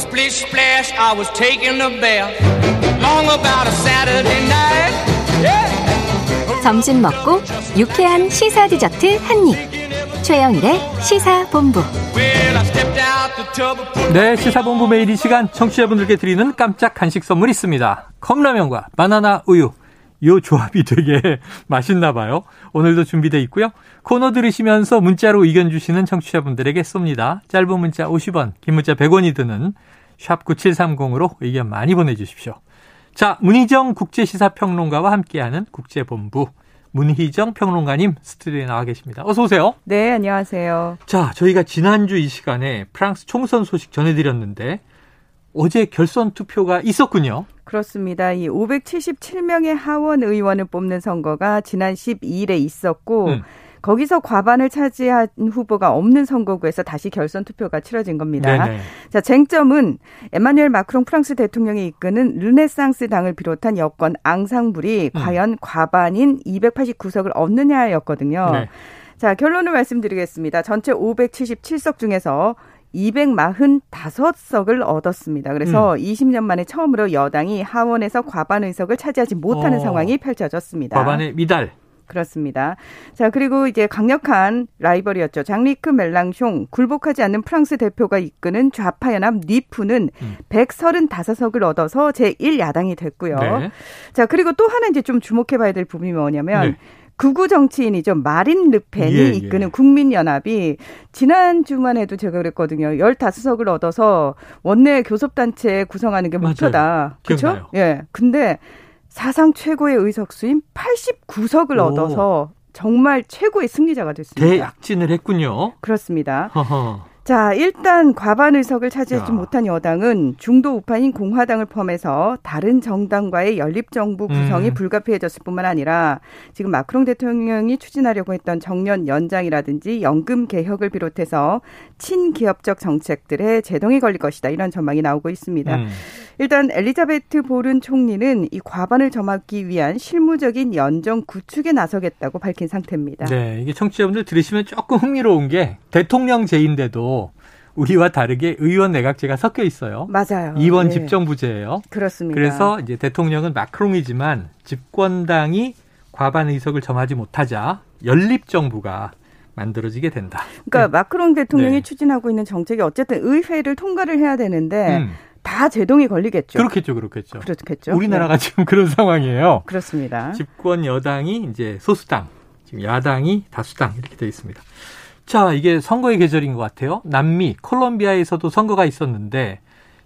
Splish splash, I was taking a bath. Long about a Saturday night. Yeah. 점심 먹고 유쾌한 시사 디저트 한 입. 최영일의 시사 본부. Well, I stepped out the tub of put 네, 시사본부 매일 이 시간 청취자분들께 드리는 깜짝 간식 선물 있습니다. 컵라면과 바나나 우유. 요 조합이 되게 맛있나 봐요. 오늘도 준비되어 있고요. 코너 들으시면서 문자로 의견 주시는 청취자분들에게 쏩니다. 짧은 문자 50원, 긴 문자 100원이 드는 샵 9730으로 의견 많이 보내주십시오. 자, 문희정 국제시사평론가와 함께하는 국제본부. 문희정 평론가님 스튜디오에 나와 계십니다. 어서 오세요. 네, 안녕하세요. 자, 저희가 지난주 이 시간에 프랑스 총선 소식 전해드렸는데 어제 결선 투표가 있었군요. 그렇습니다. 이 577명의 하원 의원을 뽑는 선거가 지난 12일에 있었고 음. 거기서 과반을 차지한 후보가 없는 선거구에서 다시 결선 투표가 치러진 겁니다. 네네. 자, 쟁점은 에마뉴엘 마크롱 프랑스 대통령이 이끄는 르네상스 당을 비롯한 여권 앙상블이 음. 과연 과반인 289석을 얻느냐였거든요. 네. 자, 결론을 말씀드리겠습니다. 전체 577석 중에서 245석을 얻었습니다. 그래서 20년 만에 처음으로 여당이 하원에서 과반 의석을 차지하지 못하는 어. 상황이 펼쳐졌습니다. 과반의 미달. 그렇습니다. 자, 그리고 이제 강력한 라이벌이었죠. 장뤼크 멜랑숑, 굴복하지 않는 프랑스 대표가 이끄는 좌파 연합 니프는 음. 135석을 얻어서 제1야당이 됐고요. 네. 자, 그리고 또 하나 이제 좀 주목해 봐야 될 부분이 뭐냐면 네. 극우 정치인이죠. 마린 르펜이 예, 예. 이끄는 국민연합이 지난 주만 해도 제가 그랬거든요. 15석을 얻어서 원내 교섭단체 구성하는 게. 목표다. 그렇죠? 예. 근데 사상 최고의 의석수인 89석을 오. 얻어서 정말 최고의 승리자가 됐습니다. 대약진을 했군요. 그렇습니다. 허허. 자, 일단 과반 의석을 차지하지 야. 못한 여당은 중도 우파인 공화당을 포함해서 다른 정당과의 연립 정부 구성이 음. 불가피해졌을 뿐만 아니라 지금 마크롱 대통령이 추진하려고 했던 정년 연장이라든지 연금 개혁을 비롯해서 친기업적 정책들에 제동이 걸릴 것이다. 이런 전망이 나오고 있습니다. 음. 일단 엘리자베트 보른 총리는 이 과반을 점하기 위한 실무적인 연정 구축에 나서겠다고 밝힌 상태입니다. 네, 이게 청취자분들 들으시면 조금 흥미로운 게 대통령 제인데도 우리와 다르게 의원 내각제가 섞여 있어요. 맞아요. 이번 네. 집정부제예요. 그렇습니다. 그래서 이제 대통령은 마크롱이지만 집권당이 과반 의석을 점하지 못하자 연립 정부가 만들어지게 된다. 그러니까 마크롱 대통령이 네. 추진하고 있는 정책이 어쨌든 의회를 통과를 해야 되는데 음, 다 제동이 걸리겠죠. 그렇겠죠, 그렇겠죠. 그렇겠죠. 우리나라가 네. 지금 그런 상황이에요. 그렇습니다. 집권 여당이 이제 소수당, 지금 야당이 다수당 이렇게 되어 있습니다. 자, 이게 선거의 계절인 것 같아요. 남미 콜롬비아에서도 선거가 있었는데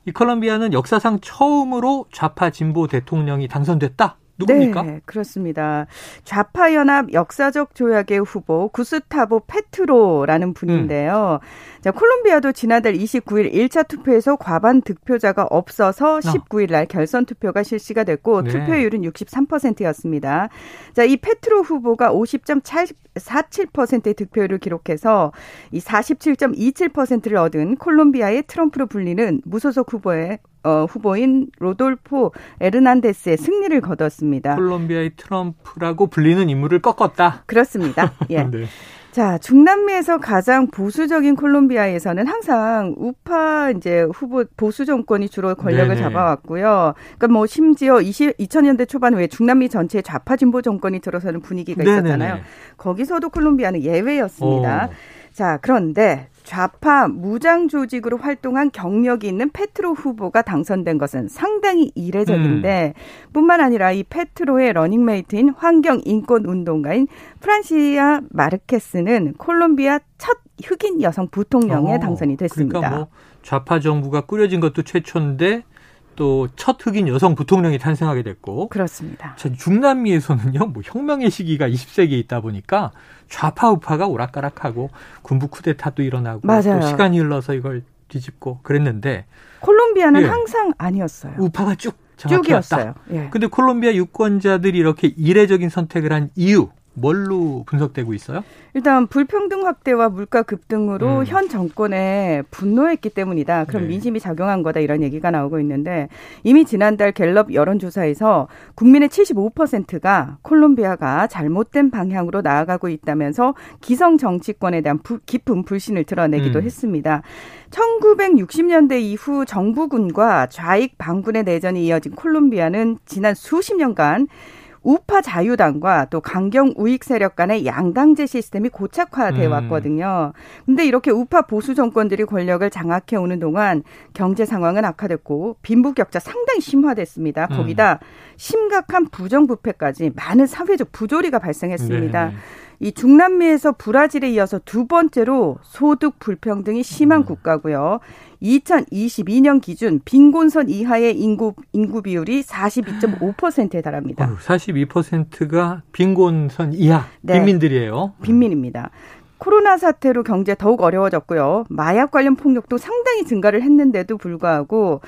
이 콜롬비아는 역사상 처음으로 좌파 진보 대통령이 당선됐다. 누굽니까? 네, 그렇습니다. 좌파 연합 역사적 조약의 후보 구스타보 페트로라는 분인데요. 음. 자, 콜롬비아도 지난달 29일 1차 투표에서 과반 득표자가 없어서 19일 날 결선 투표가 실시가 됐고 아. 네. 투표율은 63%였습니다. 자, 이 페트로 후보가 50.47%의 득표율을 기록해서 이 47.27%를 얻은 콜롬비아의 트럼프로 불리는 무소속 후보의 어, 후보인 로돌포 에르난데스의 승리를 거뒀습니다. 콜롬비아의 트럼프라고 불리는 인물을 꺾었다. 그렇습니다. 예. 네. 자, 중남미에서 가장 보수적인 콜롬비아에서는 항상 우파 이제 후보 보수 정권이 주로 권력을 네네. 잡아왔고요. 그러니까 뭐 심지어 20, 2000년대 초반 왜 중남미 전체에 좌파 진보 정권이 들어서는 분위기가 있었잖아요. 네네네. 거기서도 콜롬비아는 예외였습니다. 오. 자, 그런데 좌파 무장 조직으로 활동한 경력이 있는 페트로 후보가 당선된 것은 상당히 이례적인데 뿐만 아니라 이 페트로의 러닝메이트인 환경 인권 운동가인 프란시아 마르케스는 콜롬비아 첫 흑인 여성 부통령에 어, 당선이 됐습니다. 그러니까 뭐 좌파 정부가 꾸려진 것도 최초인데 또 첫 흑인 여성 부통령이 탄생하게 됐고 그렇습니다. 자, 중남미에서는요, 뭐 혁명의 시기가 20세기에 있다 보니까 좌파 우파가 오락가락하고 군부 쿠데타도 일어나고 맞아요. 또 시간이 흘러서 이걸 뒤집고 그랬는데 콜롬비아는 예. 항상 아니었어요. 우파가 쭉 정확히 쭉이었어요. 예. 근데 콜롬비아 유권자들이 이렇게 이례적인 선택을 한 이유 뭘로 분석되고 있어요? 일단 불평등 확대와 물가 급등으로 음. 현 정권에 분노했기 때문이다. 그럼 네. 민심이 작용한 거다 이런 얘기가 나오고 있는데 이미 지난달 갤럽 여론조사에서 국민의 75%가 콜롬비아가 잘못된 방향으로 나아가고 있다면서 기성 정치권에 대한 부- 깊은 불신을 드러내기도 음. 했습니다. 1960년대 이후 정부군과 좌익 반군의 내전이 이어진 콜롬비아는 지난 수십 년간 우파 자유당과 또 강경 우익 세력 간의 양당제 시스템이 고착화돼 음. 왔거든요. 근데 이렇게 우파 보수 정권들이 권력을 장악해 오는 동안 경제 상황은 악화됐고 빈부격차 상당히 심화됐습니다. 음. 거기다 심각한 부정부패까지 많은 사회적 부조리가 발생했습니다. 네. 이 중남미에서 브라질에 이어서 두 번째로 소득 불평등이 심한 음. 국가고요. 2022년 기준 빈곤선 이하의 인구 인구 비율이 42.5%에 달합니다. 42%가 빈곤선 이하 네. 빈민들이에요. 빈민입니다. 코로나 사태로 경제 더욱 어려워졌고요. 마약 관련 폭력도 상당히 증가를 했는데도 불구하고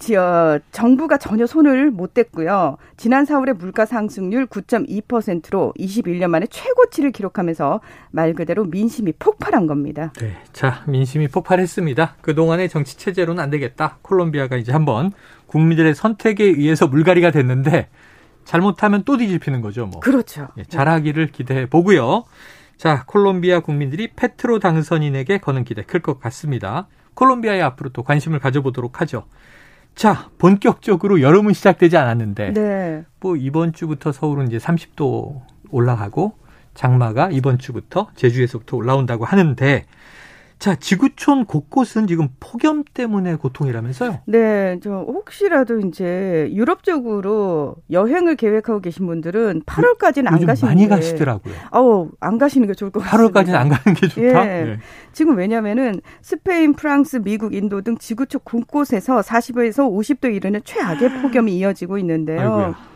지, 어, 정부가 전혀 손을 못 댔고요. 지난 4월에 물가 상승률 9.2%로 21년 만에 최고치를 기록하면서 말 그대로 민심이 폭발한 겁니다. 네. 자, 민심이 폭발했습니다. 그동안의 정치 체제로는 안 되겠다. 콜롬비아가 이제 한번 국민들의 선택에 의해서 물갈이가 됐는데 잘못하면 또 뒤집히는 거죠, 뭐. 그렇죠. 예, 잘하기를 기대해 보고요. 자, 콜롬비아 국민들이 페트로 당선인에게 거는 기대 클 것 같습니다. 콜롬비아에 앞으로 또 관심을 가져보도록 하죠. 자, 본격적으로 여름은 시작되지 않았는데 네. 뭐 이번 주부터 서울은 이제 30도 올라가고 장마가 이번 주부터 제주에서부터 올라온다고 하는데 자, 지구촌 곳곳은 지금 폭염 때문에 고통이라면서요? 네, 저 혹시라도 이제 유럽 쪽으로 여행을 계획하고 계신 분들은 8월까지는 안 가시는 많이 게 가시더라고요. 어우, 안 가시는 게 좋을 것 같습니다. 8월까지는 안 가는 게 좋다. 예. 네. 지금 왜냐면은 스페인, 프랑스, 미국, 인도 등 지구촌 곳곳에서 40도에서 50도 이르는 최악의 폭염이 이어지고 있는데요. 아이고야.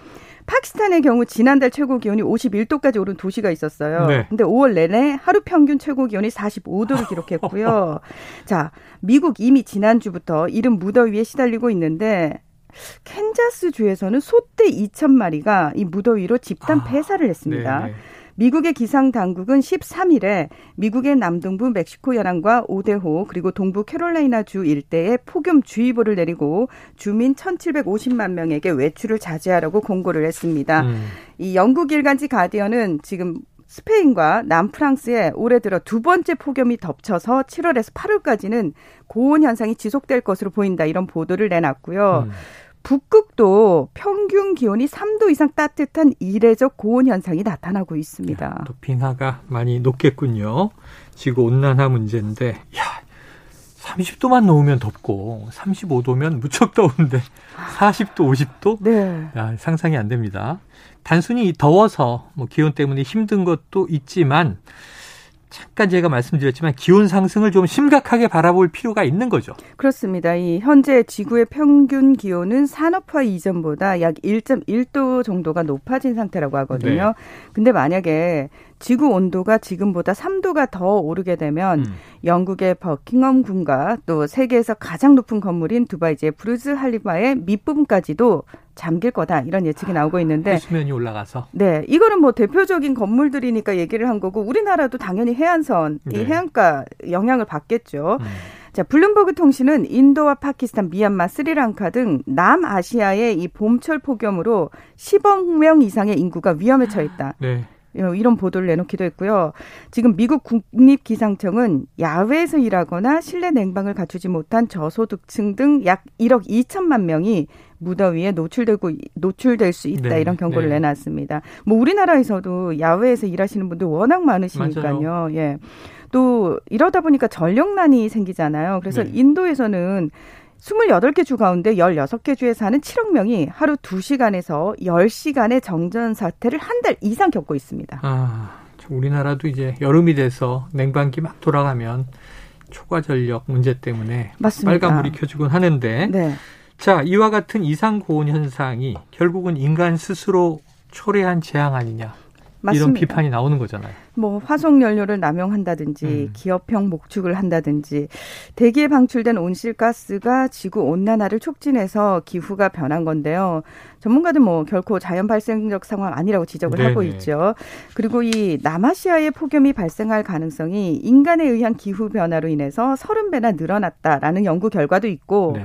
파키스탄의 경우 지난달 최고 기온이 51도까지 오른 도시가 있었어요. 네. 근데 5월 내내 하루 평균 최고 기온이 45도를 기록했고요. 자, 미국 이미 지난주부터 이른 무더위에 시달리고 있는데 캔자스 주에서는 소떼 2천 마리가 이 무더위로 집단 아, 폐사를 했습니다. 네, 네. 미국의 기상 당국은 13일에 미국의 남동부 멕시코 연안과 오데호 그리고 동부 캐롤라이나 주 일대에 폭염 주의보를 내리고 주민 1,750만 명에게 외출을 자제하라고 공고를 했습니다. 음. 이 영국 일간지 가디언은 지금 스페인과 남프랑스에 올해 들어 두 번째 폭염이 덮쳐서 7월에서 8월까지는 고온 현상이 지속될 것으로 보인다 이런 보도를 내놨고요. 음. 북극도 평균 기온이 3도 이상 따뜻한 이례적 고온 현상이 나타나고 있습니다. 또 빙하가 많이 높겠군요. 지구 온난화 문제인데, 야, 30도만 넘으면 덥고, 35도면 무척 더운데, 40도, 50도? 네. 야, 상상이 안 됩니다. 단순히 더워서 뭐 기온 때문에 힘든 것도 있지만, 잠깐 제가 말씀드렸지만 기온 상승을 좀 심각하게 바라볼 필요가 있는 거죠. 그렇습니다. 이 현재 지구의 평균 기온은 산업화 이전보다 약 1.1도 정도가 높아진 상태라고 하거든요. 네. 근데 만약에 지구 온도가 지금보다 3도가 더 오르게 되면 음. 영국의 버킹엄 궁과 또 세계에서 가장 높은 건물인 두바이의 부르즈 할리파의 밑부분까지도 잠길 거다 이런 예측이 나오고 있는데 해수면이 올라가서 네, 이거는 뭐 대표적인 건물들이니까 얘기를 한 거고 우리나라도 당연히 해안선, 네. 이 해안가 영향을 받겠죠. 음. 자, 블룸버그 통신은 인도와 파키스탄, 미얀마, 스리랑카 등 남아시아의 이 봄철 폭염으로 10억 명 이상의 인구가 위험에 처했다. 네. 어, 이런 보도를 내놓기도 했고요. 지금 미국 국립기상청은 야외에서 일하거나 실내 냉방을 갖추지 못한 저소득층 등 약 1억 2천만 명이 무더위에 노출되고 노출될 수 있다 네, 이런 경고를 네. 내놨습니다. 뭐 우리나라에서도 야외에서 일하시는 분들 워낙 많으시니까요. 예. 또 이러다 보니까 전력난이 생기잖아요. 그래서 네. 인도에서는 28개 주 가운데 16개 주에 사는 7억 명이 하루 2시간에서 10시간의 정전 사태를 한 달 이상 겪고 있습니다. 아, 참 우리나라도 이제 여름이 돼서 냉방기 막 돌아가면 초과 전력 문제 때문에 맞습니다. 빨간 불이 켜지곤 하는데 네. 자 이와 같은 이상 고온 현상이 결국은 인간 스스로 초래한 재앙 아니냐 이런 비판이 나오는 거잖아요. 뭐 화석 연료를 남용한다든지 음. 기업형 목축을 한다든지 대기에 방출된 온실가스가 지구 온난화를 촉진해서 기후가 변한 건데요. 전문가들 뭐 결코 자연 발생적 상황 아니라고 지적을 네네. 하고 있죠. 그리고 이 남아시아의 폭염이 발생할 가능성이 인간에 의한 기후 변화로 인해서 30배나 늘어났다라는 연구 결과도 있고 네.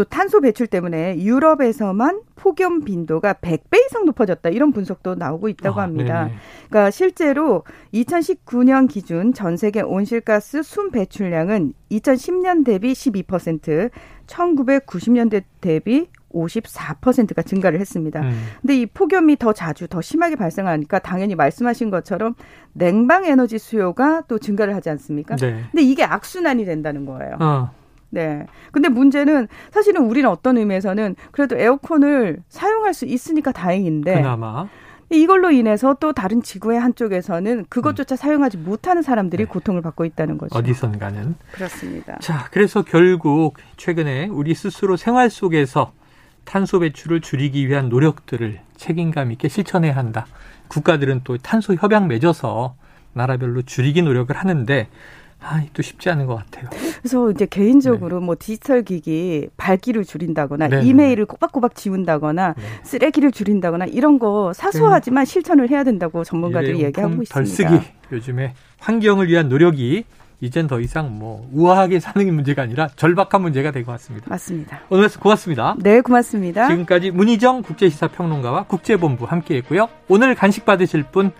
또 탄소 배출 때문에 유럽에서만 폭염 빈도가 100배 이상 높아졌다. 이런 분석도 나오고 있다고 아, 합니다. 네 그러니까 실제로 2019년 기준 전 세계 온실가스 순 배출량은 2010년 대비 12%, 1990년대 대비 54%가 증가를 했습니다. 음. 근데 이 폭염이 더 자주 더 심하게 발생하니까 당연히 말씀하신 것처럼 냉방 에너지 수요가 또 증가를 하지 않습니까? 네. 근데 이게 악순환이 된다는 거예요. 어. 네. 근데 문제는 사실은 우리는 어떤 의미에서는 그래도 에어컨을 사용할 수 있으니까 다행인데. 그나마. 이걸로 인해서 또 다른 지구의 한쪽에서는 그것조차 음. 사용하지 못하는 사람들이 네. 고통을 받고 있다는 거죠. 어디선가는. 그렇습니다. 자, 그래서 결국 최근에 우리 스스로 생활 속에서 탄소 배출을 줄이기 위한 노력들을 책임감 있게 실천해야 한다. 국가들은 또 탄소 협약 맺어서 나라별로 줄이기 노력을 하는데 아, 또 쉽지 않은 것 같아요. 그래서 이제 개인적으로 네. 뭐 디지털 기기 밝기를 줄인다거나 네 이메일을 꼬박꼬박 지운다거나 네. 쓰레기를 줄인다거나 이런 거 사소하지만 네. 실천을 해야 된다고 전문가들이 얘기하고 있습니다. 덜쓰기 요즘에 환경을 위한 노력이 이젠 더 이상 뭐 우아하게 사는 문제가 아니라 절박한 문제가 될 것 같습니다. 맞습니다. 오늘 고맙습니다. 네, 고맙습니다. 지금까지 문희정 국제시사평론가와 국제본부 함께했고요. 오늘 간식 받으실 분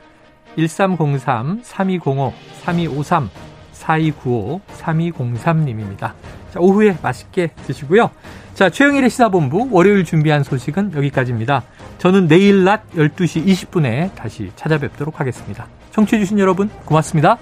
1303 3205 3253 4295-3203님입니다. 자, 오후에 맛있게 드시고요. 자, 최영일의 시사본부 월요일 준비한 소식은 여기까지입니다. 저는 내일 낮 12시 20분에 다시 찾아뵙도록 하겠습니다. 청취해주신 여러분 고맙습니다.